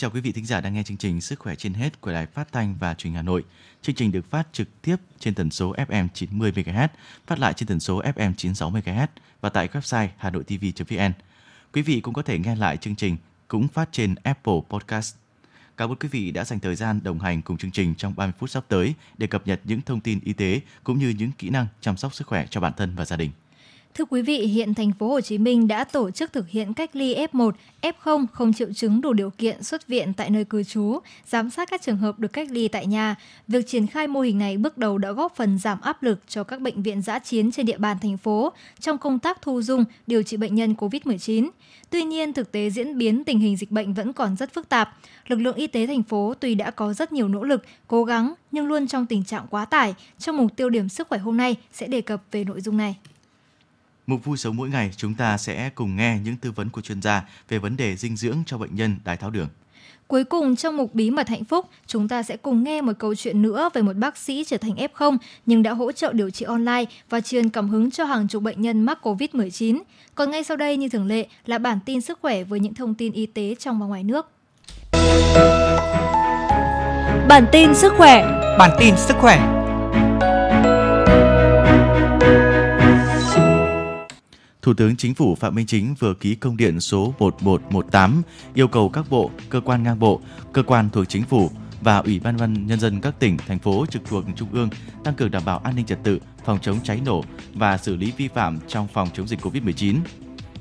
Xin chào quý vị thính giả đang nghe chương trình Sức khỏe trên hết của Đài Phát thanh và Truyền hình Hà Nội. Chương trình được phát trực tiếp trên tần số FM 90 MHz, phát lại trên tần số FM 96 MHz và tại website hanoitv.vn. Quý vị cũng có thể nghe lại chương trình cũng phát trên Apple Podcast. Cảm ơn quý vị đã dành thời gian đồng hành cùng chương trình trong 30 phút sắp tới để cập nhật những thông tin y tế cũng như những kỹ năng chăm sóc sức khỏe cho bản thân và gia đình. Thưa quý vị, hiện thành phố Hồ Chí Minh đã tổ chức thực hiện cách ly F1, F0 không triệu chứng đủ điều kiện xuất viện tại nơi cư trú, giám sát các trường hợp được cách ly tại nhà. Việc triển khai mô hình này bước đầu đã góp phần giảm áp lực cho các bệnh viện giã chiến trên địa bàn thành phố trong công tác thu dung điều trị bệnh nhân COVID-19. Tuy nhiên, thực tế diễn biến tình hình dịch bệnh vẫn còn rất phức tạp. Lực lượng y tế thành phố tuy đã có rất nhiều nỗ lực, cố gắng nhưng luôn trong tình trạng quá tải. Trong mục tiêu điểm sức khỏe hôm nay sẽ đề cập về nội dung này. Mục vui sống mỗi ngày chúng ta sẽ cùng nghe những tư vấn của chuyên gia về vấn đề dinh dưỡng cho bệnh nhân đái tháo đường. Cuối cùng trong mục bí mật hạnh phúc, chúng ta sẽ cùng nghe một câu chuyện nữa về một bác sĩ trở thành F0 nhưng đã hỗ trợ điều trị online và truyền cảm hứng cho hàng chục bệnh nhân mắc COVID-19. Còn ngay sau đây như thường lệ là bản tin sức khỏe với những thông tin y tế trong và ngoài nước. Bản tin sức khỏe Bản tin sức khỏe Thủ tướng Chính phủ Phạm Minh Chính vừa ký công điện số 1118 yêu cầu các bộ, cơ quan ngang bộ, cơ quan thuộc chính phủ và Ủy ban văn nhân dân các tỉnh, thành phố trực thuộc Trung ương tăng cường đảm bảo an ninh trật tự, phòng chống cháy nổ và xử lý vi phạm trong phòng chống dịch COVID-19.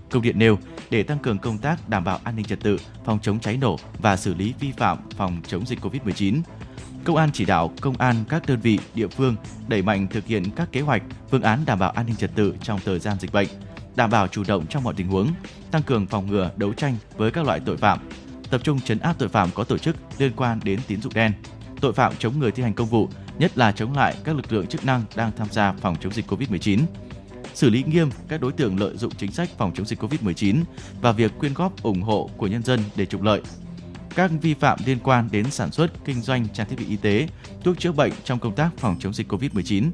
Công điện nêu, để tăng cường công tác đảm bảo an ninh trật tự, phòng chống cháy nổ và xử lý vi phạm phòng chống dịch COVID-19, Công an chỉ đạo công an các đơn vị địa phương đẩy mạnh thực hiện các kế hoạch, phương án đảm bảo an ninh trật tự trong thời gian dịch bệnh, đảm bảo chủ động trong mọi tình huống, tăng cường phòng ngừa, đấu tranh với các loại tội phạm, tập trung chấn áp tội phạm có tổ chức liên quan đến tín dụng đen, tội phạm chống người thi hành công vụ, nhất là chống lại các lực lượng chức năng đang tham gia phòng chống dịch COVID-19 xử lý nghiêm các đối tượng lợi dụng chính sách phòng chống dịch COVID-19 và việc quyên góp ủng hộ của nhân dân để trục lợi. Các vi phạm liên quan đến sản xuất, kinh doanh trang thiết bị y tế, thuốc chữa bệnh trong công tác phòng chống dịch COVID-19,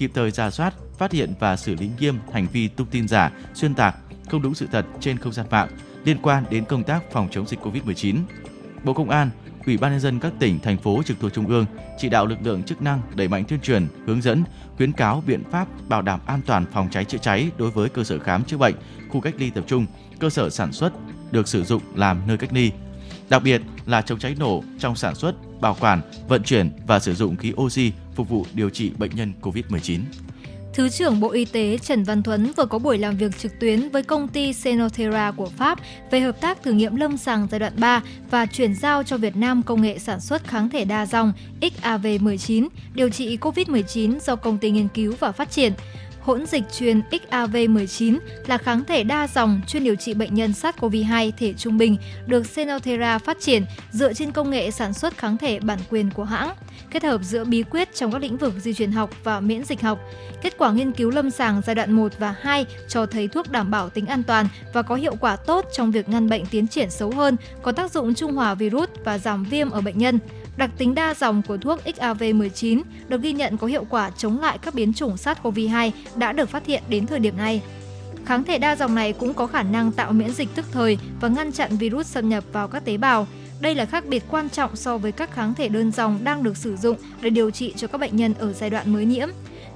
kịp thời ra soát, phát hiện và xử lý nghiêm hành vi tung tin giả, xuyên tạc, không đúng sự thật trên không gian mạng liên quan đến công tác phòng chống dịch COVID-19. Bộ Công an, Ủy ban nhân dân các tỉnh, thành phố trực thuộc trung ương chỉ đạo lực lượng chức năng đẩy mạnh tuyên truyền, hướng dẫn, khuyến cáo biện pháp bảo đảm an toàn phòng cháy chữa cháy đối với cơ sở khám chữa bệnh, khu cách ly tập trung, cơ sở sản xuất được sử dụng làm nơi cách ly. Đặc biệt là chống cháy nổ trong sản xuất, bảo quản, vận chuyển và sử dụng khí oxy phục vụ điều trị bệnh nhân COVID-19. Thứ trưởng Bộ Y tế Trần Văn Thuấn vừa có buổi làm việc trực tuyến với công ty Senotera của Pháp về hợp tác thử nghiệm lâm sàng giai đoạn 3 và chuyển giao cho Việt Nam công nghệ sản xuất kháng thể đa dòng XAV19 điều trị COVID-19 do công ty nghiên cứu và phát triển hỗn dịch truyền XAV19 là kháng thể đa dòng chuyên điều trị bệnh nhân SARS-CoV-2 thể trung bình được Senotera phát triển dựa trên công nghệ sản xuất kháng thể bản quyền của hãng, kết hợp giữa bí quyết trong các lĩnh vực di truyền học và miễn dịch học. Kết quả nghiên cứu lâm sàng giai đoạn 1 và 2 cho thấy thuốc đảm bảo tính an toàn và có hiệu quả tốt trong việc ngăn bệnh tiến triển xấu hơn, có tác dụng trung hòa virus và giảm viêm ở bệnh nhân. Đặc tính đa dòng của thuốc XAV19 được ghi nhận có hiệu quả chống lại các biến chủng SARS-CoV-2 đã được phát hiện đến thời điểm này. Kháng thể đa dòng này cũng có khả năng tạo miễn dịch tức thời và ngăn chặn virus xâm nhập vào các tế bào. Đây là khác biệt quan trọng so với các kháng thể đơn dòng đang được sử dụng để điều trị cho các bệnh nhân ở giai đoạn mới nhiễm.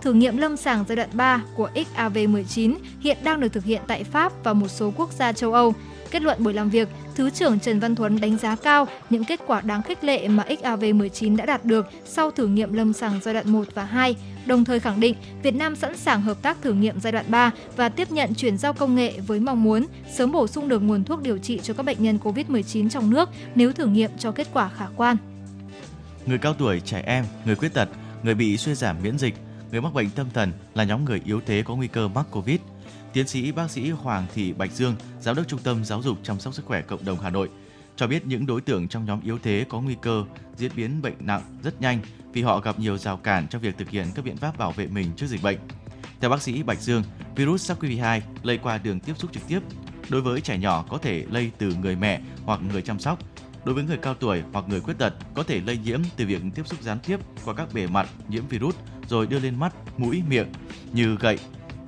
Thử nghiệm lâm sàng giai đoạn 3 của XAV19 hiện đang được thực hiện tại Pháp và một số quốc gia châu Âu. Kết luận buổi làm việc, Thứ trưởng Trần Văn Thuấn đánh giá cao những kết quả đáng khích lệ mà XAV19 đã đạt được sau thử nghiệm lâm sàng giai đoạn 1 và 2, đồng thời khẳng định Việt Nam sẵn sàng hợp tác thử nghiệm giai đoạn 3 và tiếp nhận chuyển giao công nghệ với mong muốn sớm bổ sung được nguồn thuốc điều trị cho các bệnh nhân COVID-19 trong nước nếu thử nghiệm cho kết quả khả quan. Người cao tuổi, trẻ em, người khuyết tật, người bị suy giảm miễn dịch, người mắc bệnh tâm thần là nhóm người yếu thế có nguy cơ mắc COVID – Tiến sĩ bác sĩ Hoàng Thị Bạch Dương, Giám đốc Trung tâm Giáo dục chăm sóc sức khỏe cộng đồng Hà Nội, cho biết những đối tượng trong nhóm yếu thế có nguy cơ diễn biến bệnh nặng rất nhanh vì họ gặp nhiều rào cản trong việc thực hiện các biện pháp bảo vệ mình trước dịch bệnh. Theo bác sĩ Bạch Dương, virus SARS-CoV-2 lây qua đường tiếp xúc trực tiếp. Đối với trẻ nhỏ có thể lây từ người mẹ hoặc người chăm sóc. Đối với người cao tuổi hoặc người khuyết tật có thể lây nhiễm từ việc tiếp xúc gián tiếp qua các bề mặt nhiễm virus rồi đưa lên mắt, mũi, miệng như gậy,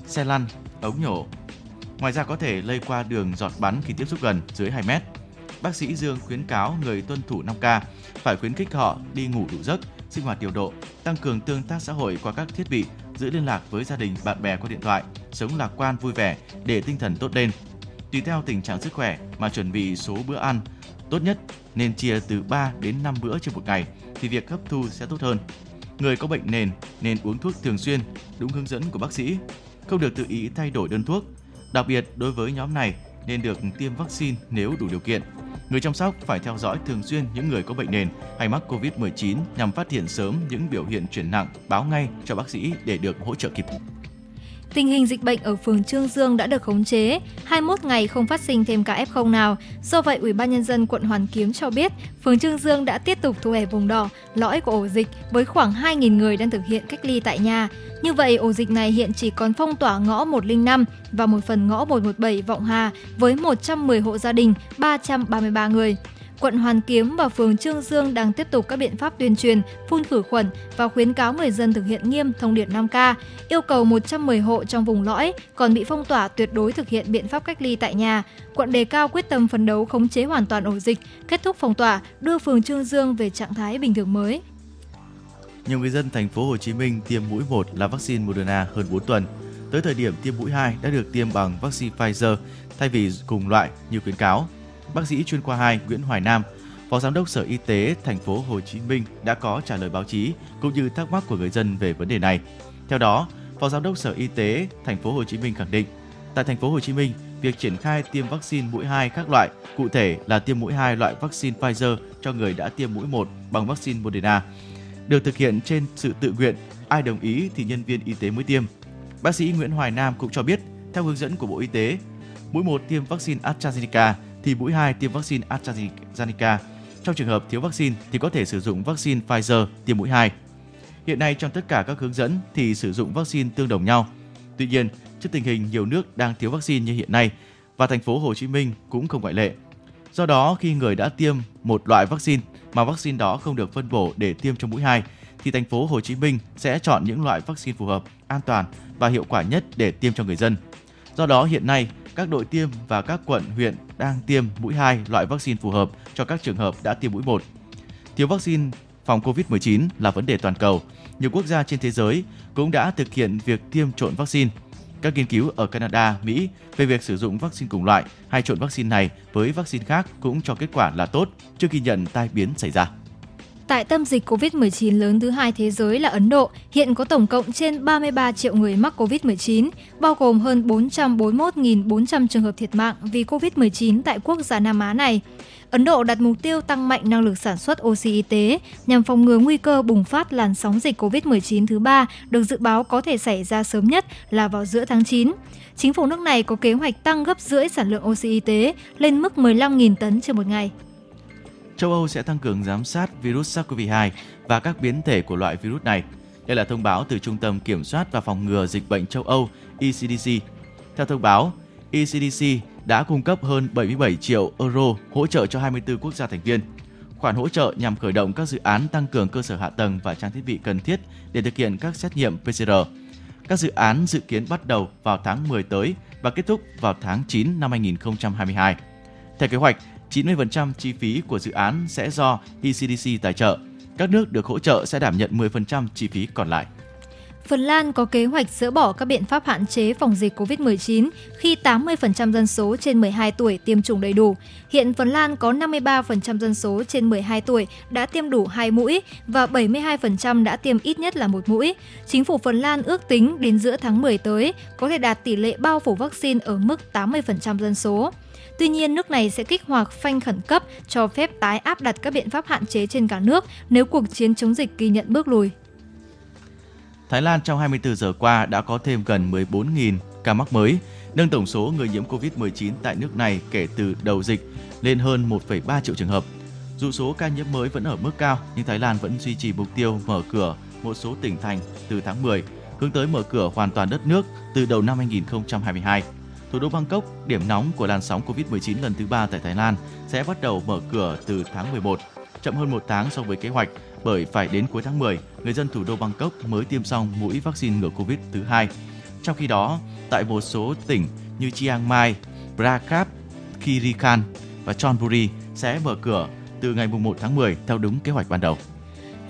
xe lăn, ống nhổ. Ngoài ra có thể lây qua đường giọt bắn khi tiếp xúc gần dưới 2 mét. bác sĩ Dương khuyến cáo người tuân thủ 5K phải khuyến khích họ đi ngủ đủ giấc, sinh hoạt điều độ, tăng cường tương tác xã hội qua các thiết bị, giữ liên lạc với gia đình, bạn bè qua điện thoại, sống lạc quan vui vẻ để tinh thần tốt lên. Tùy theo tình trạng sức khỏe mà chuẩn bị số bữa ăn, tốt nhất nên chia từ 3 đến 5 bữa trên một ngày thì việc hấp thu sẽ tốt hơn. Người có bệnh nền nên uống thuốc thường xuyên, đúng hướng dẫn của bác sĩ, không được tự ý thay đổi đơn thuốc. Đặc biệt đối với nhóm này nên được tiêm vaccine nếu đủ điều kiện. Người chăm sóc phải theo dõi thường xuyên những người có bệnh nền hay mắc COVID-19 nhằm phát hiện sớm những biểu hiện chuyển nặng, báo ngay cho bác sĩ để được hỗ trợ kịp. Tình hình dịch bệnh ở phường Trương Dương đã được khống chế, 21 ngày không phát sinh thêm ca F0 nào. Do vậy, Ủy ban nhân dân quận Hoàn Kiếm cho biết, phường Trương Dương đã tiếp tục thu hẹp vùng đỏ, lõi của ổ dịch với khoảng 2.000 người đang thực hiện cách ly tại nhà. Như vậy, ổ dịch này hiện chỉ còn phong tỏa ngõ 105 và một phần ngõ 117 Vọng Hà với 110 hộ gia đình, 333 người quận Hoàn Kiếm và phường Trương Dương đang tiếp tục các biện pháp tuyên truyền, phun khử khuẩn và khuyến cáo người dân thực hiện nghiêm thông điệp 5K, yêu cầu 110 hộ trong vùng lõi còn bị phong tỏa tuyệt đối thực hiện biện pháp cách ly tại nhà. Quận đề cao quyết tâm phấn đấu khống chế hoàn toàn ổ dịch, kết thúc phong tỏa, đưa phường Trương Dương về trạng thái bình thường mới. Nhiều người dân thành phố Hồ Chí Minh tiêm mũi 1 là vaccine Moderna hơn 4 tuần. Tới thời điểm tiêm mũi 2 đã được tiêm bằng vaccine Pfizer thay vì cùng loại như khuyến cáo bác sĩ chuyên khoa 2 Nguyễn Hoài Nam, Phó Giám đốc Sở Y tế thành phố Hồ Chí Minh đã có trả lời báo chí cũng như thắc mắc của người dân về vấn đề này. Theo đó, Phó Giám đốc Sở Y tế thành phố Hồ Chí Minh khẳng định, tại thành phố Hồ Chí Minh, việc triển khai tiêm vaccine mũi 2 các loại, cụ thể là tiêm mũi 2 loại vaccine Pfizer cho người đã tiêm mũi 1 bằng vaccine Moderna, được thực hiện trên sự tự nguyện, ai đồng ý thì nhân viên y tế mới tiêm. Bác sĩ Nguyễn Hoài Nam cũng cho biết, theo hướng dẫn của Bộ Y tế, mũi 1 tiêm vaccine AstraZeneca thì mũi 2 tiêm vaccine AstraZeneca. Trong trường hợp thiếu vaccine thì có thể sử dụng vaccine Pfizer tiêm mũi 2. Hiện nay trong tất cả các hướng dẫn thì sử dụng vaccine tương đồng nhau. Tuy nhiên, trước tình hình nhiều nước đang thiếu vaccine như hiện nay và thành phố Hồ Chí Minh cũng không ngoại lệ. Do đó, khi người đã tiêm một loại vaccine mà vaccine đó không được phân bổ để tiêm cho mũi 2 thì thành phố Hồ Chí Minh sẽ chọn những loại vaccine phù hợp, an toàn và hiệu quả nhất để tiêm cho người dân. Do đó hiện nay, các đội tiêm và các quận, huyện đang tiêm mũi 2 loại vaccine phù hợp cho các trường hợp đã tiêm mũi 1. Thiếu vaccine phòng COVID-19 là vấn đề toàn cầu. Nhiều quốc gia trên thế giới cũng đã thực hiện việc tiêm trộn vaccine. Các nghiên cứu ở Canada, Mỹ về việc sử dụng vaccine cùng loại hay trộn vaccine này với vaccine khác cũng cho kết quả là tốt, chưa ghi nhận tai biến xảy ra. Tại tâm dịch COVID-19 lớn thứ hai thế giới là Ấn Độ, hiện có tổng cộng trên 33 triệu người mắc COVID-19, bao gồm hơn 441.400 trường hợp thiệt mạng vì COVID-19 tại quốc gia Nam Á này. Ấn Độ đặt mục tiêu tăng mạnh năng lực sản xuất oxy y tế nhằm phòng ngừa nguy cơ bùng phát làn sóng dịch COVID-19 thứ ba được dự báo có thể xảy ra sớm nhất là vào giữa tháng 9. Chính phủ nước này có kế hoạch tăng gấp rưỡi sản lượng oxy y tế lên mức 15.000 tấn trên một ngày châu Âu sẽ tăng cường giám sát virus SARS-CoV-2 và các biến thể của loại virus này. Đây là thông báo từ Trung tâm Kiểm soát và Phòng ngừa Dịch bệnh châu Âu ECDC. Theo thông báo, ECDC đã cung cấp hơn 77 triệu euro hỗ trợ cho 24 quốc gia thành viên. Khoản hỗ trợ nhằm khởi động các dự án tăng cường cơ sở hạ tầng và trang thiết bị cần thiết để thực hiện các xét nghiệm PCR. Các dự án dự kiến bắt đầu vào tháng 10 tới và kết thúc vào tháng 9 năm 2022. Theo kế hoạch, 90% chi phí của dự án sẽ do ECDC tài trợ. Các nước được hỗ trợ sẽ đảm nhận 10% chi phí còn lại. Phần Lan có kế hoạch dỡ bỏ các biện pháp hạn chế phòng dịch COVID-19 khi 80% dân số trên 12 tuổi tiêm chủng đầy đủ. Hiện Phần Lan có 53% dân số trên 12 tuổi đã tiêm đủ 2 mũi và 72% đã tiêm ít nhất là một mũi. Chính phủ Phần Lan ước tính đến giữa tháng 10 tới có thể đạt tỷ lệ bao phủ vaccine ở mức 80% dân số. Tuy nhiên, nước này sẽ kích hoạt phanh khẩn cấp cho phép tái áp đặt các biện pháp hạn chế trên cả nước nếu cuộc chiến chống dịch ghi nhận bước lùi. Thái Lan trong 24 giờ qua đã có thêm gần 14.000 ca mắc mới, nâng tổng số người nhiễm COVID-19 tại nước này kể từ đầu dịch lên hơn 1,3 triệu trường hợp. Dù số ca nhiễm mới vẫn ở mức cao, nhưng Thái Lan vẫn duy trì mục tiêu mở cửa một số tỉnh thành từ tháng 10, hướng tới mở cửa hoàn toàn đất nước từ đầu năm 2022 thủ đô Bangkok, điểm nóng của làn sóng Covid-19 lần thứ ba tại Thái Lan, sẽ bắt đầu mở cửa từ tháng 11, chậm hơn một tháng so với kế hoạch bởi phải đến cuối tháng 10, người dân thủ đô Bangkok mới tiêm xong mũi vaccine ngừa Covid thứ hai. Trong khi đó, tại một số tỉnh như Chiang Mai, Prakap, Kirikan và Chonburi sẽ mở cửa từ ngày 1 tháng 10 theo đúng kế hoạch ban đầu.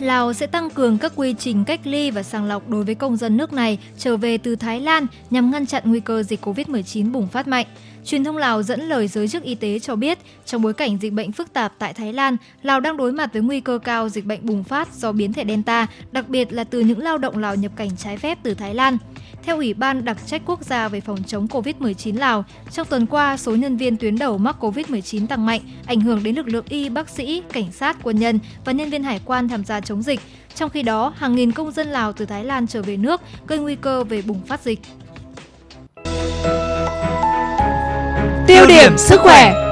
Lào sẽ tăng cường các quy trình cách ly và sàng lọc đối với công dân nước này trở về từ Thái Lan nhằm ngăn chặn nguy cơ dịch COVID-19 bùng phát mạnh. Truyền thông Lào dẫn lời giới chức y tế cho biết, trong bối cảnh dịch bệnh phức tạp tại Thái Lan, Lào đang đối mặt với nguy cơ cao dịch bệnh bùng phát do biến thể Delta, đặc biệt là từ những lao động Lào nhập cảnh trái phép từ Thái Lan. Theo Ủy ban đặc trách quốc gia về phòng chống COVID-19 Lào, trong tuần qua, số nhân viên tuyến đầu mắc COVID-19 tăng mạnh, ảnh hưởng đến lực lượng y, bác sĩ, cảnh sát, quân nhân và nhân viên hải quan tham gia chống dịch. Trong khi đó, hàng nghìn công dân Lào từ Thái Lan trở về nước, gây nguy cơ về bùng phát dịch. Tiêu điểm sức khỏe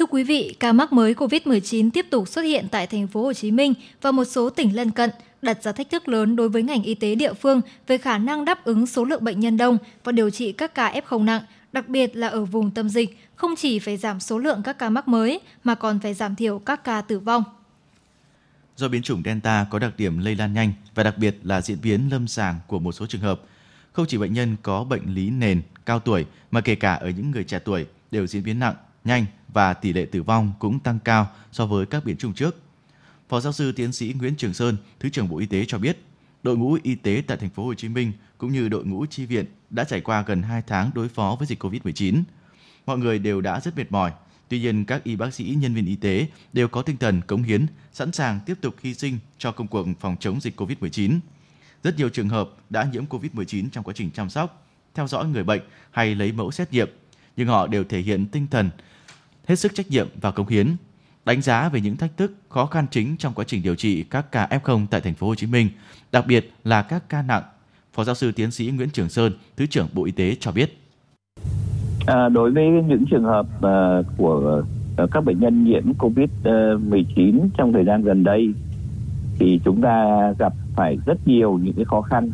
Thưa quý vị, ca mắc mới COVID-19 tiếp tục xuất hiện tại thành phố Hồ Chí Minh và một số tỉnh lân cận, đặt ra thách thức lớn đối với ngành y tế địa phương về khả năng đáp ứng số lượng bệnh nhân đông và điều trị các ca F0 nặng, đặc biệt là ở vùng tâm dịch, không chỉ phải giảm số lượng các ca mắc mới mà còn phải giảm thiểu các ca tử vong. Do biến chủng Delta có đặc điểm lây lan nhanh và đặc biệt là diễn biến lâm sàng của một số trường hợp, không chỉ bệnh nhân có bệnh lý nền, cao tuổi mà kể cả ở những người trẻ tuổi đều diễn biến nặng, nhanh và tỷ lệ tử vong cũng tăng cao so với các biến chủng trước. Phó giáo sư tiến sĩ Nguyễn Trường Sơn, Thứ trưởng Bộ Y tế cho biết, đội ngũ y tế tại thành phố Hồ Chí Minh cũng như đội ngũ chi viện đã trải qua gần 2 tháng đối phó với dịch Covid-19. Mọi người đều đã rất mệt mỏi, Tuy nhiên, các y bác sĩ, nhân viên y tế đều có tinh thần cống hiến, sẵn sàng tiếp tục hy sinh cho công cuộc phòng chống dịch COVID-19. Rất nhiều trường hợp đã nhiễm COVID-19 trong quá trình chăm sóc, theo dõi người bệnh hay lấy mẫu xét nghiệm, nhưng họ đều thể hiện tinh thần hết sức trách nhiệm và cống hiến. Đánh giá về những thách thức, khó khăn chính trong quá trình điều trị các ca F0 tại thành phố Hồ Chí Minh, đặc biệt là các ca nặng, Phó giáo sư tiến sĩ Nguyễn Trường Sơn, Thứ trưởng Bộ Y tế cho biết. À, đối với những trường hợp uh, của uh, các bệnh nhân nhiễm COVID-19 à, trong thời gian gần đây thì chúng ta gặp phải rất nhiều những cái khó khăn.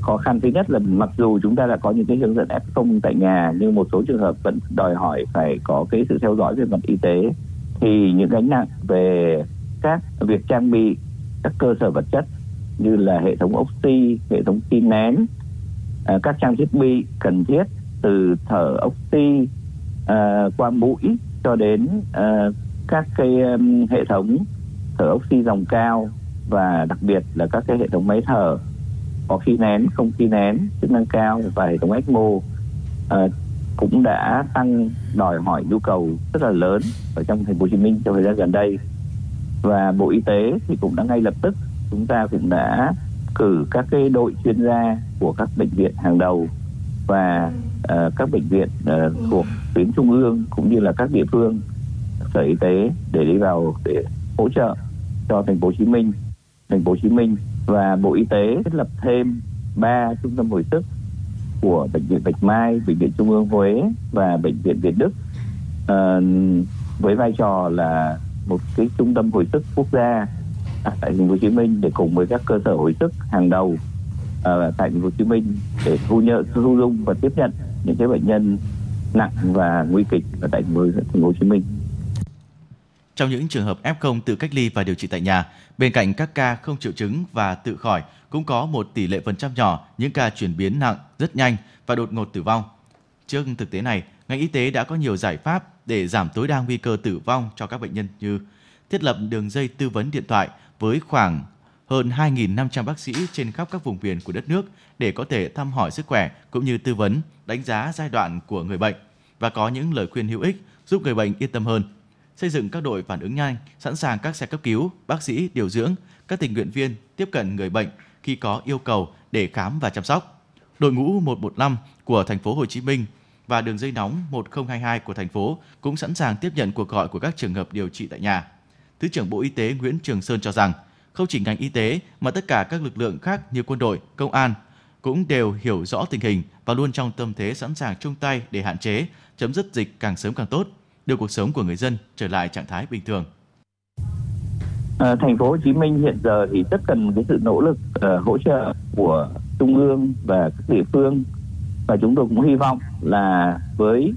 Khó khăn thứ nhất là mặc dù chúng ta đã có những cái hướng dẫn f không tại nhà nhưng một số trường hợp vẫn đòi hỏi phải có cái sự theo dõi về mặt y tế. Thì những gánh nặng về các việc trang bị các cơ sở vật chất như là hệ thống oxy, hệ thống tim nén, à, các trang thiết bị cần thiết từ thở oxy uh, qua mũi cho đến uh, các cái um, hệ thống thở oxy dòng cao và đặc biệt là các cái hệ thống máy thở có khí nén không khí nén chức năng cao và hệ thống ECMO uh, cũng đã tăng đòi hỏi nhu cầu rất là lớn ở trong thành phố Hồ Chí Minh trong thời gian gần đây. Và Bộ Y tế thì cũng đã ngay lập tức chúng ta cũng đã cử các cái đội chuyên gia của các bệnh viện hàng đầu và uh, các bệnh viện uh, thuộc tuyến trung ương cũng như là các địa phương sở y tế để đi vào để hỗ trợ cho thành phố Hồ Chí Minh, thành phố Hồ Chí Minh và Bộ Y tế thiết lập thêm ba trung tâm hồi sức của bệnh viện Bạch Mai, bệnh viện Trung ương Huế và bệnh viện Việt Đức à, với vai trò là một cái trung tâm hồi sức quốc gia à, tại thành phố Hồ Chí Minh để cùng với các cơ sở hồi sức hàng đầu à, tại thành phố Hồ Chí Minh để thu nhận thu dung và tiếp nhận những cái bệnh nhân nặng và nguy kịch ở tại thành phố Hồ Chí Minh. Trong những trường hợp F0 tự cách ly và điều trị tại nhà, bên cạnh các ca không triệu chứng và tự khỏi, cũng có một tỷ lệ phần trăm nhỏ những ca chuyển biến nặng rất nhanh và đột ngột tử vong. Trước thực tế này, ngành y tế đã có nhiều giải pháp để giảm tối đa nguy cơ tử vong cho các bệnh nhân như thiết lập đường dây tư vấn điện thoại với khoảng hơn 2.500 bác sĩ trên khắp các vùng miền của đất nước để có thể thăm hỏi sức khỏe cũng như tư vấn, đánh giá giai đoạn của người bệnh và có những lời khuyên hữu ích giúp người bệnh yên tâm hơn. Xây dựng các đội phản ứng nhanh, sẵn sàng các xe cấp cứu, bác sĩ, điều dưỡng, các tình nguyện viên tiếp cận người bệnh khi có yêu cầu để khám và chăm sóc. Đội ngũ 115 của thành phố Hồ Chí Minh và đường dây nóng 1022 của thành phố cũng sẵn sàng tiếp nhận cuộc gọi của các trường hợp điều trị tại nhà. Thứ trưởng Bộ Y tế Nguyễn Trường Sơn cho rằng, không chỉ ngành y tế mà tất cả các lực lượng khác như quân đội, công an cũng đều hiểu rõ tình hình và luôn trong tâm thế sẵn sàng chung tay để hạn chế, chấm dứt dịch càng sớm càng tốt, đưa cuộc sống của người dân trở lại trạng thái bình thường. À, thành phố Hồ Chí Minh hiện giờ thì rất cần cái sự nỗ lực uh, hỗ trợ của trung ương và các địa phương và chúng tôi cũng hy vọng là với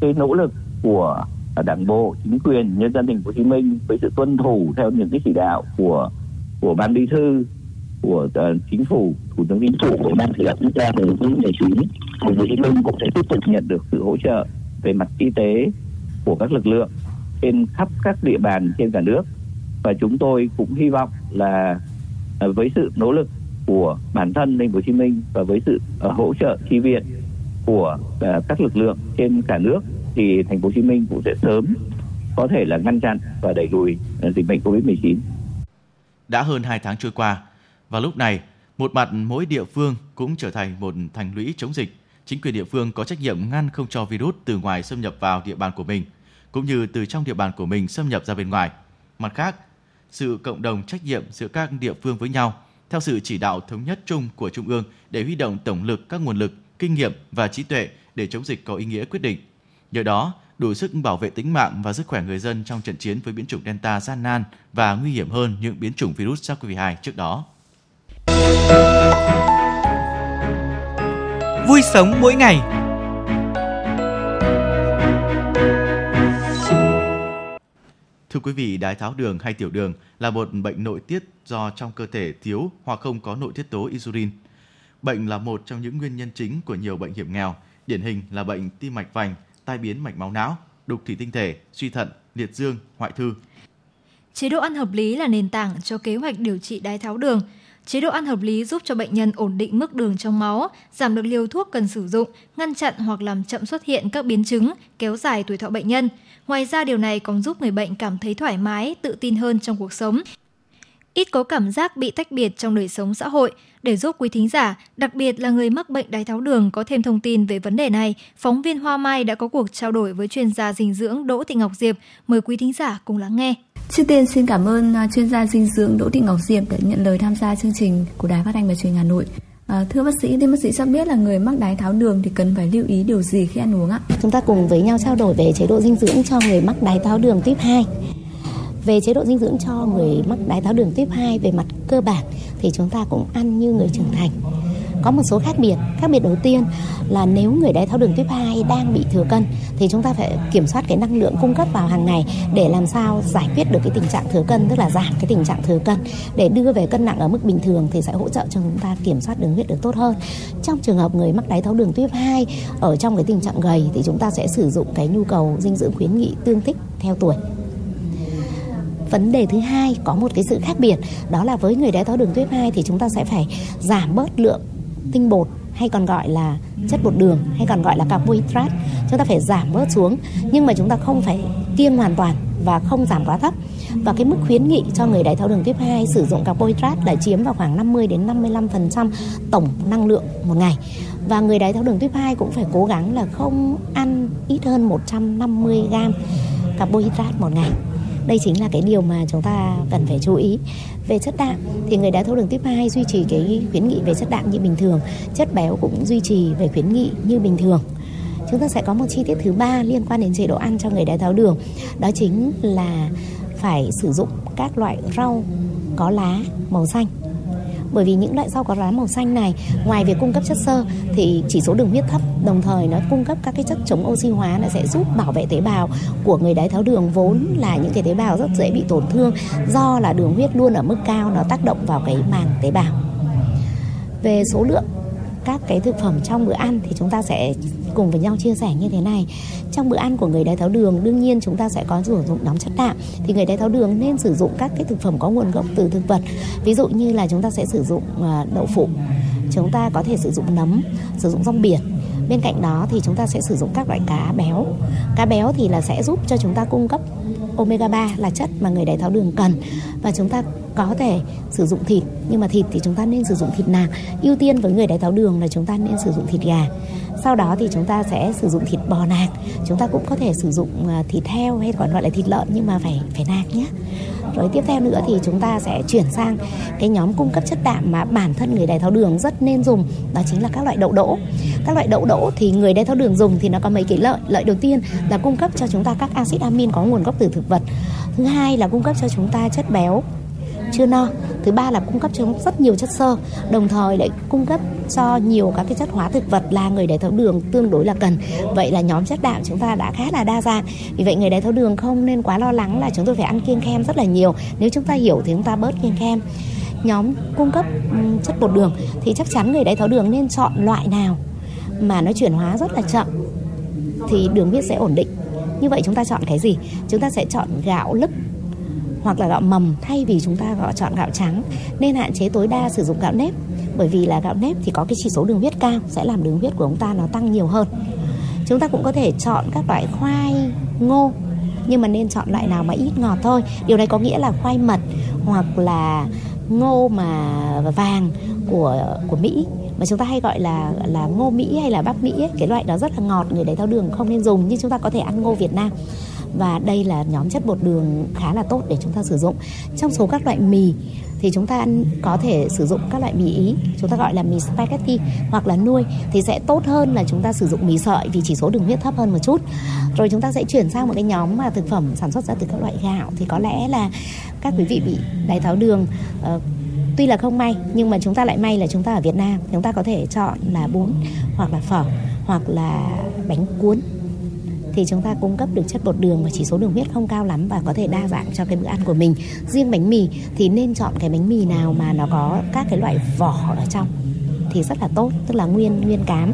cái nỗ lực của đảng bộ chính quyền nhân dân thành phố Hồ Chí Minh với sự tuân thủ theo những cái chỉ đạo của của ban bí thư của uh, chính phủ thủ tướng chính phủ của ban chỉ đạo quốc gia về covid 19 thành phố hồ chí minh cũng sẽ tiếp tục nhận được sự hỗ trợ về mặt y tế của các lực lượng trên khắp các địa bàn trên cả nước và chúng tôi cũng hy vọng là à, với sự nỗ lực của bản thân thành phố hồ chí minh và với sự à, hỗ trợ chi viện của à, các lực lượng trên cả nước thì thành phố hồ chí minh cũng sẽ sớm có thể là ngăn chặn và đẩy lùi dịch bệnh covid 19 đã hơn 2 tháng trôi qua. Và lúc này, một mặt mỗi địa phương cũng trở thành một thành lũy chống dịch. Chính quyền địa phương có trách nhiệm ngăn không cho virus từ ngoài xâm nhập vào địa bàn của mình, cũng như từ trong địa bàn của mình xâm nhập ra bên ngoài. Mặt khác, sự cộng đồng trách nhiệm giữa các địa phương với nhau, theo sự chỉ đạo thống nhất chung của Trung ương để huy động tổng lực các nguồn lực, kinh nghiệm và trí tuệ để chống dịch có ý nghĩa quyết định. Nhờ đó, đủ sức bảo vệ tính mạng và sức khỏe người dân trong trận chiến với biến chủng Delta gian nan và nguy hiểm hơn những biến chủng virus SARS-CoV-2 trước đó. Vui sống mỗi ngày Thưa quý vị, đái tháo đường hay tiểu đường là một bệnh nội tiết do trong cơ thể thiếu hoặc không có nội tiết tố insulin. Bệnh là một trong những nguyên nhân chính của nhiều bệnh hiểm nghèo, điển hình là bệnh tim mạch vành, tai biến mạch máu não, đục thủy tinh thể, suy thận, liệt dương, hoại thư. Chế độ ăn hợp lý là nền tảng cho kế hoạch điều trị đái tháo đường. Chế độ ăn hợp lý giúp cho bệnh nhân ổn định mức đường trong máu, giảm được liều thuốc cần sử dụng, ngăn chặn hoặc làm chậm xuất hiện các biến chứng, kéo dài tuổi thọ bệnh nhân. Ngoài ra điều này còn giúp người bệnh cảm thấy thoải mái, tự tin hơn trong cuộc sống, ít có cảm giác bị tách biệt trong đời sống xã hội. Để giúp quý thính giả, đặc biệt là người mắc bệnh đái tháo đường có thêm thông tin về vấn đề này, phóng viên Hoa Mai đã có cuộc trao đổi với chuyên gia dinh dưỡng Đỗ Thị Ngọc Diệp. Mời quý thính giả cùng lắng nghe. Trước tiên xin cảm ơn à, chuyên gia dinh dưỡng Đỗ Thị Ngọc Diệp đã nhận lời tham gia chương trình của Đài Phát thanh và Truyền hình Hà Nội. À, thưa bác sĩ, thì bác sĩ cho biết là người mắc đái tháo đường thì cần phải lưu ý điều gì khi ăn uống ạ? Chúng ta cùng với nhau trao đổi về chế độ dinh dưỡng cho người mắc đái tháo đường tuyếp 2. Về chế độ dinh dưỡng cho người mắc đái tháo đường tuyếp 2 về mặt cơ bản thì chúng ta cũng ăn như người trưởng thành. Có một số khác biệt. Khác biệt đầu tiên là nếu người đái tháo đường tuyếp 2 đang bị thừa cân thì chúng ta phải kiểm soát cái năng lượng cung cấp vào hàng ngày để làm sao giải quyết được cái tình trạng thừa cân, tức là giảm cái tình trạng thừa cân để đưa về cân nặng ở mức bình thường thì sẽ hỗ trợ cho chúng ta kiểm soát đường huyết được tốt hơn. Trong trường hợp người mắc đái tháo đường tuyếp 2 ở trong cái tình trạng gầy thì chúng ta sẽ sử dụng cái nhu cầu dinh dưỡng khuyến nghị tương thích theo tuổi vấn đề thứ hai có một cái sự khác biệt, đó là với người đái tháo đường tuyếp 2 thì chúng ta sẽ phải giảm bớt lượng tinh bột hay còn gọi là chất bột đường hay còn gọi là carbohydrate. Chúng ta phải giảm bớt xuống, nhưng mà chúng ta không phải kiêng hoàn toàn và không giảm quá thấp. Và cái mức khuyến nghị cho người đái tháo đường tuyếp 2 sử dụng carbohydrate là chiếm vào khoảng 50 đến 55% tổng năng lượng một ngày. Và người đái tháo đường tuyếp 2 cũng phải cố gắng là không ăn ít hơn 150 gram carbohydrate một ngày đây chính là cái điều mà chúng ta cần phải chú ý. Về chất đạm, thì người đái tháo đường tuyếp 2 duy trì cái khuyến nghị về chất đạm như bình thường. Chất béo cũng duy trì về khuyến nghị như bình thường. Chúng ta sẽ có một chi tiết thứ ba liên quan đến chế độ ăn cho người đái tháo đường. Đó chính là phải sử dụng các loại rau có lá màu xanh bởi vì những loại rau có lá màu xanh này, ngoài việc cung cấp chất xơ, thì chỉ số đường huyết thấp, đồng thời nó cung cấp các cái chất chống oxy hóa nó sẽ giúp bảo vệ tế bào của người đái tháo đường, vốn là những cái tế bào rất dễ bị tổn thương, do là đường huyết luôn ở mức cao, nó tác động vào cái màng tế bào. Về số lượng các cái thực phẩm trong bữa ăn thì chúng ta sẽ cùng với nhau chia sẻ như thế này. Trong bữa ăn của người đái tháo đường, đương nhiên chúng ta sẽ có sử dụng đóng chất đạm. Thì người đái tháo đường nên sử dụng các cái thực phẩm có nguồn gốc từ thực vật. Ví dụ như là chúng ta sẽ sử dụng à, đậu phụ. Chúng ta có thể sử dụng nấm, sử dụng rong biển. Bên cạnh đó thì chúng ta sẽ sử dụng các loại cá béo. Cá béo thì là sẽ giúp cho chúng ta cung cấp omega 3 là chất mà người đái tháo đường cần. Và chúng ta có thể sử dụng thịt, nhưng mà thịt thì chúng ta nên sử dụng thịt nạc. Ưu tiên với người đái tháo đường là chúng ta nên sử dụng thịt gà. Sau đó thì chúng ta sẽ sử dụng thịt bò nạc. Chúng ta cũng có thể sử dụng à, thịt heo hay còn gọi là thịt lợn nhưng mà phải phải nạc nhé rồi tiếp theo nữa thì chúng ta sẽ chuyển sang cái nhóm cung cấp chất đạm mà bản thân người đái tháo đường rất nên dùng, đó chính là các loại đậu đỗ. Các loại đậu đỗ thì người đái tháo đường dùng thì nó có mấy cái lợi lợi đầu tiên là cung cấp cho chúng ta các axit amin có nguồn gốc từ thực vật. Thứ hai là cung cấp cho chúng ta chất béo chưa no. Thứ ba là cung cấp cho rất nhiều chất xơ, đồng thời lại cung cấp cho nhiều các cái chất hóa thực vật là người đái tháo đường tương đối là cần. Vậy là nhóm chất đạm chúng ta đã khá là đa dạng. Vì vậy người đái tháo đường không nên quá lo lắng là chúng tôi phải ăn kiêng khem rất là nhiều. Nếu chúng ta hiểu thì chúng ta bớt kiêng khem. Nhóm cung cấp chất bột đường thì chắc chắn người đái tháo đường nên chọn loại nào mà nó chuyển hóa rất là chậm thì đường huyết sẽ ổn định. Như vậy chúng ta chọn cái gì? Chúng ta sẽ chọn gạo lứt hoặc là gạo mầm thay vì chúng ta gọi chọn gạo trắng. Nên hạn chế tối đa sử dụng gạo nếp bởi vì là gạo nếp thì có cái chỉ số đường huyết cao sẽ làm đường huyết của chúng ta nó tăng nhiều hơn. Chúng ta cũng có thể chọn các loại khoai ngô nhưng mà nên chọn loại nào mà ít ngọt thôi. Điều này có nghĩa là khoai mật hoặc là ngô mà vàng của của Mỹ. Mà chúng ta hay gọi là là ngô Mỹ hay là bắp Mỹ ấy, cái loại đó rất là ngọt người đái tháo đường không nên dùng nhưng chúng ta có thể ăn ngô Việt Nam và đây là nhóm chất bột đường khá là tốt để chúng ta sử dụng. Trong số các loại mì thì chúng ta có thể sử dụng các loại mì ý chúng ta gọi là mì spaghetti hoặc là nuôi thì sẽ tốt hơn là chúng ta sử dụng mì sợi vì chỉ số đường huyết thấp hơn một chút. Rồi chúng ta sẽ chuyển sang một cái nhóm mà thực phẩm sản xuất ra từ các loại gạo. Thì có lẽ là các quý vị bị đái tháo đường uh, tuy là không may nhưng mà chúng ta lại may là chúng ta ở Việt Nam. Chúng ta có thể chọn là bún hoặc là phở hoặc là bánh cuốn thì chúng ta cung cấp được chất bột đường và chỉ số đường huyết không cao lắm và có thể đa dạng cho cái bữa ăn của mình. Riêng bánh mì thì nên chọn cái bánh mì nào mà nó có các cái loại vỏ ở trong thì rất là tốt tức là nguyên nguyên cám.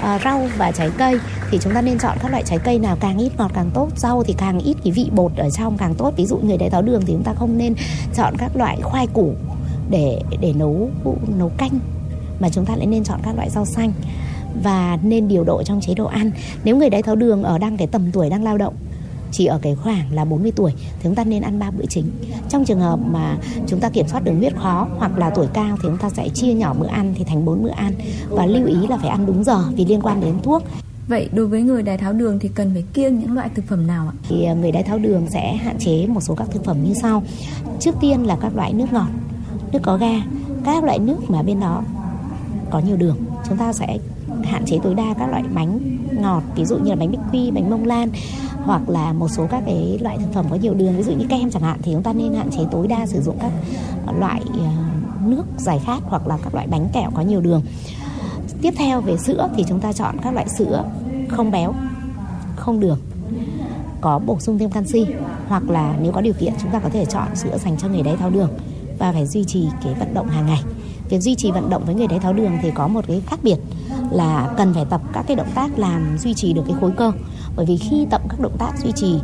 À, rau và trái cây thì chúng ta nên chọn các loại trái cây nào càng ít ngọt càng tốt. Rau thì càng ít cái vị bột ở trong càng tốt. Ví dụ người đái tháo đường thì chúng ta không nên chọn các loại khoai củ để để nấu nấu canh mà chúng ta lại nên chọn các loại rau xanh và nên điều độ trong chế độ ăn nếu người đái tháo đường ở đang cái tầm tuổi đang lao động chỉ ở cái khoảng là 40 tuổi thì chúng ta nên ăn ba bữa chính. Trong trường hợp mà chúng ta kiểm soát đường huyết khó hoặc là tuổi cao thì chúng ta sẽ chia nhỏ bữa ăn thì thành 4 bữa ăn và lưu ý là phải ăn đúng giờ vì liên quan đến thuốc. Vậy đối với người đái tháo đường thì cần phải kiêng những loại thực phẩm nào ạ? Thì à, người đái tháo đường sẽ hạn chế một số các thực phẩm như sau. Trước tiên là các loại nước ngọt, nước có ga, các loại nước mà bên đó có nhiều đường. Chúng ta sẽ hạn chế tối đa các loại bánh ngọt, ví dụ như là bánh bích quy, bánh mông lan, hoặc là một số các cái loại thực phẩm có nhiều đường, ví dụ như kem chẳng hạn, thì chúng ta nên hạn chế tối đa sử dụng các loại ờ, nước giải khát hoặc là các loại bánh kẹo có nhiều đường. Tiếp theo về sữa thì chúng ta chọn các loại sữa không béo, không đường, có bổ sung thêm canxi, hoặc là nếu có điều kiện, chúng ta có thể chọn sữa dành cho người đái tháo đường và phải duy trì cái vận động hàng ngày việc duy trì vận động với người đái tháo đường thì có một cái khác biệt là cần phải tập các cái động tác làm duy trì được cái khối cơ bởi vì khi tập các động tác duy trì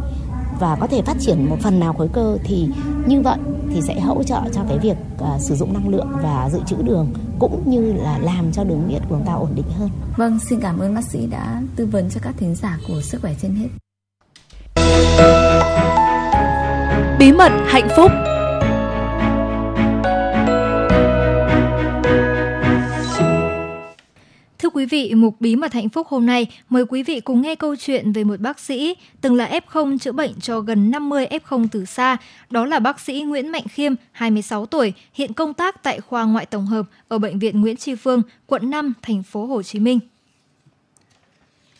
và có thể phát triển một phần nào khối cơ thì như vậy thì sẽ hỗ trợ cho cái việc uh, sử dụng năng lượng và dự trữ đường cũng như là làm cho đường huyết của chúng ta ổn định hơn. Vâng, xin cảm ơn bác sĩ đã tư vấn cho các thính giả của sức khỏe trên hết. Bí mật hạnh phúc quý vị, mục Bí mật hạnh phúc hôm nay mời quý vị cùng nghe câu chuyện về một bác sĩ từng là F0 chữa bệnh cho gần 50 F0 từ xa. Đó là bác sĩ Nguyễn Mạnh Khiêm, 26 tuổi, hiện công tác tại khoa ngoại tổng hợp ở Bệnh viện Nguyễn Tri Phương, quận 5, thành phố Hồ Chí Minh.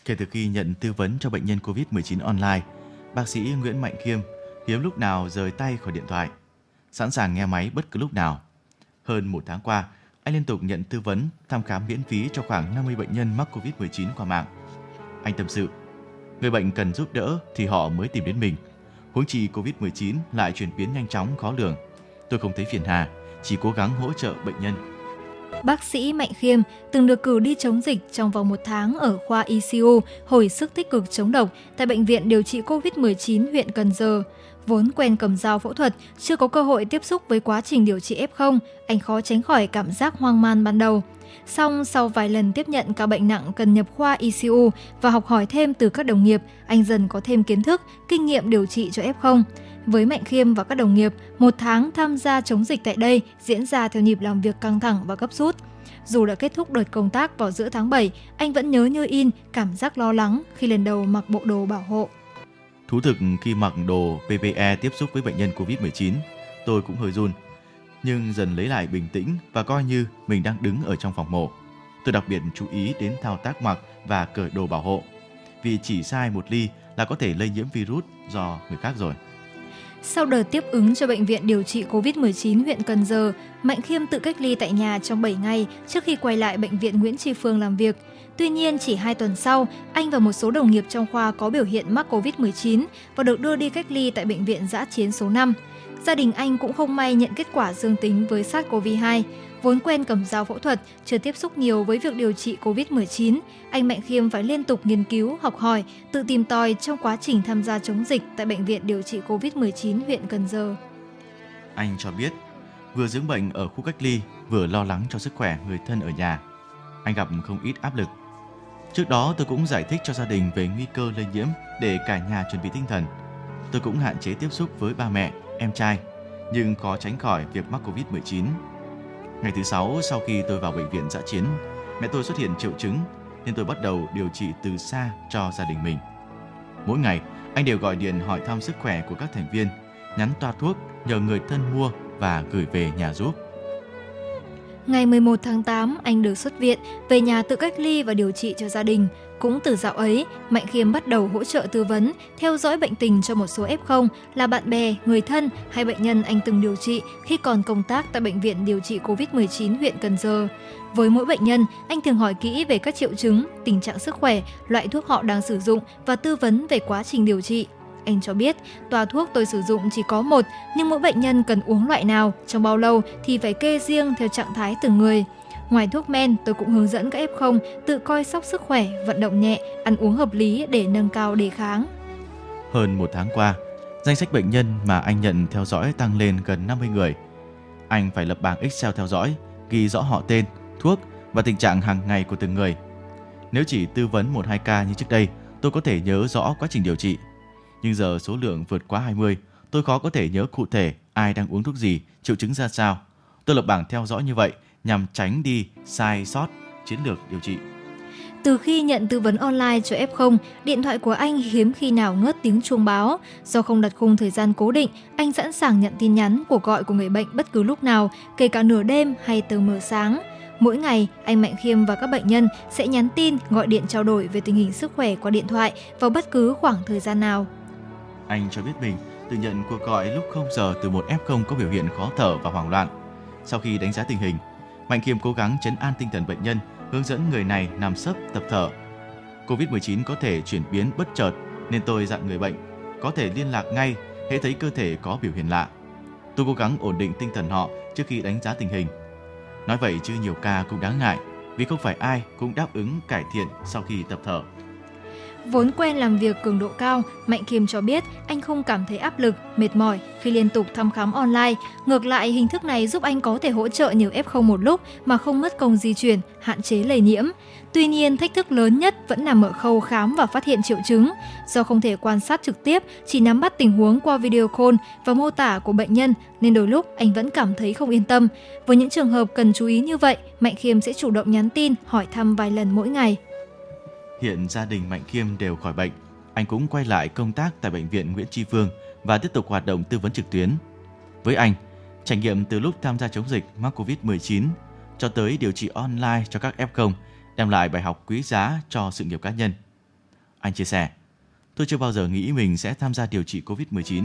Kể từ khi nhận tư vấn cho bệnh nhân COVID-19 online, bác sĩ Nguyễn Mạnh Khiêm hiếm lúc nào rời tay khỏi điện thoại, sẵn sàng nghe máy bất cứ lúc nào. Hơn một tháng qua, anh liên tục nhận tư vấn, thăm khám miễn phí cho khoảng 50 bệnh nhân mắc Covid-19 qua mạng. Anh tâm sự, người bệnh cần giúp đỡ thì họ mới tìm đến mình. Huống chi Covid-19 lại chuyển biến nhanh chóng khó lường. Tôi không thấy phiền hà, chỉ cố gắng hỗ trợ bệnh nhân. Bác sĩ Mạnh Khiêm từng được cử đi chống dịch trong vòng một tháng ở khoa ICU hồi sức tích cực chống độc tại Bệnh viện điều trị COVID-19 huyện Cần Giờ. Vốn quen cầm dao phẫu thuật, chưa có cơ hội tiếp xúc với quá trình điều trị F0, anh khó tránh khỏi cảm giác hoang man ban đầu. Song sau vài lần tiếp nhận ca bệnh nặng cần nhập khoa ICU và học hỏi thêm từ các đồng nghiệp, anh dần có thêm kiến thức, kinh nghiệm điều trị cho F0. Với Mạnh Khiêm và các đồng nghiệp, một tháng tham gia chống dịch tại đây diễn ra theo nhịp làm việc căng thẳng và gấp rút. Dù đã kết thúc đợt công tác vào giữa tháng 7, anh vẫn nhớ như in cảm giác lo lắng khi lần đầu mặc bộ đồ bảo hộ. Thú thực khi mặc đồ PPE tiếp xúc với bệnh nhân COVID-19, tôi cũng hơi run. Nhưng dần lấy lại bình tĩnh và coi như mình đang đứng ở trong phòng mổ. Tôi đặc biệt chú ý đến thao tác mặc và cởi đồ bảo hộ. Vì chỉ sai một ly là có thể lây nhiễm virus do người khác rồi. Sau đợt tiếp ứng cho bệnh viện điều trị COVID-19 huyện Cần Giờ, Mạnh Khiêm tự cách ly tại nhà trong 7 ngày trước khi quay lại bệnh viện Nguyễn Tri Phương làm việc – Tuy nhiên, chỉ 2 tuần sau, anh và một số đồng nghiệp trong khoa có biểu hiện mắc COVID-19 và được đưa đi cách ly tại bệnh viện giã chiến số 5. gia đình anh cũng không may nhận kết quả dương tính với SARS-CoV-2. Vốn quen cầm dao phẫu thuật, chưa tiếp xúc nhiều với việc điều trị COVID-19, anh Mạnh Khiêm phải liên tục nghiên cứu, học hỏi, tự tìm tòi trong quá trình tham gia chống dịch tại Bệnh viện điều trị COVID-19 huyện Cần Giờ. Anh cho biết, vừa dưỡng bệnh ở khu cách ly, vừa lo lắng cho sức khỏe người thân ở nhà. Anh gặp không ít áp lực. Trước đó tôi cũng giải thích cho gia đình về nguy cơ lây nhiễm để cả nhà chuẩn bị tinh thần. Tôi cũng hạn chế tiếp xúc với ba mẹ, em trai, nhưng khó tránh khỏi việc mắc Covid-19. Ngày thứ sáu sau khi tôi vào bệnh viện dã chiến, mẹ tôi xuất hiện triệu chứng nên tôi bắt đầu điều trị từ xa cho gia đình mình. Mỗi ngày, anh đều gọi điện hỏi thăm sức khỏe của các thành viên, nhắn toa thuốc nhờ người thân mua và gửi về nhà giúp. Ngày 11 tháng 8, anh được xuất viện, về nhà tự cách ly và điều trị cho gia đình. Cũng từ dạo ấy, Mạnh Khiêm bắt đầu hỗ trợ tư vấn, theo dõi bệnh tình cho một số F0 là bạn bè, người thân hay bệnh nhân anh từng điều trị khi còn công tác tại Bệnh viện điều trị COVID-19 huyện Cần Giờ. Với mỗi bệnh nhân, anh thường hỏi kỹ về các triệu chứng, tình trạng sức khỏe, loại thuốc họ đang sử dụng và tư vấn về quá trình điều trị. Anh cho biết, tòa thuốc tôi sử dụng chỉ có một, nhưng mỗi bệnh nhân cần uống loại nào, trong bao lâu thì phải kê riêng theo trạng thái từng người. Ngoài thuốc men, tôi cũng hướng dẫn các F0 tự coi sóc sức khỏe, vận động nhẹ, ăn uống hợp lý để nâng cao đề kháng. Hơn một tháng qua, danh sách bệnh nhân mà anh nhận theo dõi tăng lên gần 50 người. Anh phải lập bảng Excel theo dõi, ghi rõ họ tên, thuốc và tình trạng hàng ngày của từng người. Nếu chỉ tư vấn 1-2 ca như trước đây, tôi có thể nhớ rõ quá trình điều trị. Nhưng giờ số lượng vượt quá 20, tôi khó có thể nhớ cụ thể ai đang uống thuốc gì, triệu chứng ra sao. Tôi lập bảng theo dõi như vậy nhằm tránh đi sai sót chiến lược điều trị. Từ khi nhận tư vấn online cho F0, điện thoại của anh hiếm khi nào ngớt tiếng chuông báo. Do không đặt khung thời gian cố định, anh sẵn sàng nhận tin nhắn, cuộc gọi của người bệnh bất cứ lúc nào, kể cả nửa đêm hay từ mờ sáng. Mỗi ngày, anh Mạnh Khiêm và các bệnh nhân sẽ nhắn tin, gọi điện trao đổi về tình hình sức khỏe qua điện thoại vào bất cứ khoảng thời gian nào. Anh cho biết mình từng nhận cuộc gọi lúc 0 giờ từ một F0 có biểu hiện khó thở và hoảng loạn. Sau khi đánh giá tình hình, Mạnh Khiêm cố gắng chấn an tinh thần bệnh nhân, hướng dẫn người này nằm sấp tập thở. Covid-19 có thể chuyển biến bất chợt nên tôi dặn người bệnh có thể liên lạc ngay hễ thấy cơ thể có biểu hiện lạ. Tôi cố gắng ổn định tinh thần họ trước khi đánh giá tình hình. Nói vậy chứ nhiều ca cũng đáng ngại vì không phải ai cũng đáp ứng cải thiện sau khi tập thở. Vốn quen làm việc cường độ cao, Mạnh Kim cho biết anh không cảm thấy áp lực, mệt mỏi khi liên tục thăm khám online. Ngược lại, hình thức này giúp anh có thể hỗ trợ nhiều F0 một lúc mà không mất công di chuyển, hạn chế lây nhiễm. Tuy nhiên, thách thức lớn nhất vẫn nằm ở khâu khám và phát hiện triệu chứng. Do không thể quan sát trực tiếp, chỉ nắm bắt tình huống qua video call và mô tả của bệnh nhân, nên đôi lúc anh vẫn cảm thấy không yên tâm. Với những trường hợp cần chú ý như vậy, Mạnh Khiêm sẽ chủ động nhắn tin, hỏi thăm vài lần mỗi ngày. Hiện gia đình Mạnh Khiêm đều khỏi bệnh. Anh cũng quay lại công tác tại bệnh viện Nguyễn Tri Phương và tiếp tục hoạt động tư vấn trực tuyến. Với anh, trải nghiệm từ lúc tham gia chống dịch mắc Covid-19 cho tới điều trị online cho các F0 đem lại bài học quý giá cho sự nghiệp cá nhân. Anh chia sẻ, tôi chưa bao giờ nghĩ mình sẽ tham gia điều trị Covid-19,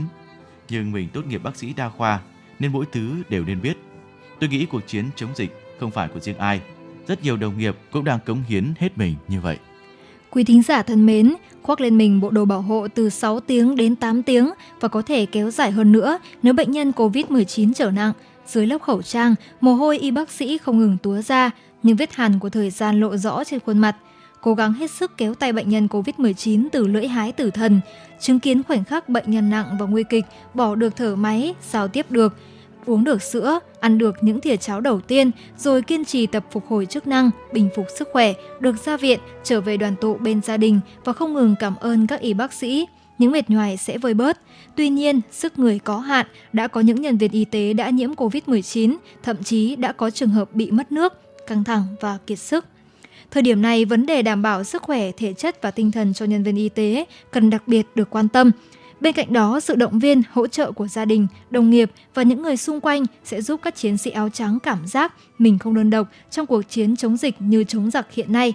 nhưng mình tốt nghiệp bác sĩ đa khoa nên mỗi thứ đều nên biết. Tôi nghĩ cuộc chiến chống dịch không phải của riêng ai, rất nhiều đồng nghiệp cũng đang cống hiến hết mình như vậy. Quý thính giả thân mến, khoác lên mình bộ đồ bảo hộ từ 6 tiếng đến 8 tiếng và có thể kéo dài hơn nữa nếu bệnh nhân COVID-19 trở nặng. Dưới lớp khẩu trang, mồ hôi y bác sĩ không ngừng túa ra, nhưng vết hàn của thời gian lộ rõ trên khuôn mặt. Cố gắng hết sức kéo tay bệnh nhân COVID-19 từ lưỡi hái tử thần, chứng kiến khoảnh khắc bệnh nhân nặng và nguy kịch, bỏ được thở máy, giao tiếp được, uống được sữa, ăn được những thìa cháo đầu tiên, rồi kiên trì tập phục hồi chức năng, bình phục sức khỏe, được ra viện, trở về đoàn tụ bên gia đình và không ngừng cảm ơn các y bác sĩ. Những mệt nhoài sẽ vơi bớt. Tuy nhiên, sức người có hạn, đã có những nhân viên y tế đã nhiễm COVID-19, thậm chí đã có trường hợp bị mất nước, căng thẳng và kiệt sức. Thời điểm này, vấn đề đảm bảo sức khỏe, thể chất và tinh thần cho nhân viên y tế cần đặc biệt được quan tâm. Bên cạnh đó, sự động viên, hỗ trợ của gia đình, đồng nghiệp và những người xung quanh sẽ giúp các chiến sĩ áo trắng cảm giác mình không đơn độc trong cuộc chiến chống dịch như chống giặc hiện nay.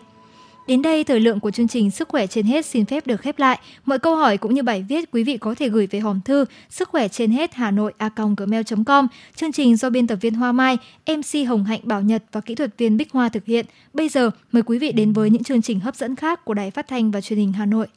Đến đây, thời lượng của chương trình Sức khỏe trên hết xin phép được khép lại. Mọi câu hỏi cũng như bài viết quý vị có thể gửi về hòm thư sức khỏe trên hết hà nội a gmail.com. Chương trình do biên tập viên Hoa Mai, MC Hồng Hạnh Bảo Nhật và kỹ thuật viên Bích Hoa thực hiện. Bây giờ, mời quý vị đến với những chương trình hấp dẫn khác của Đài Phát thanh và Truyền hình Hà Nội.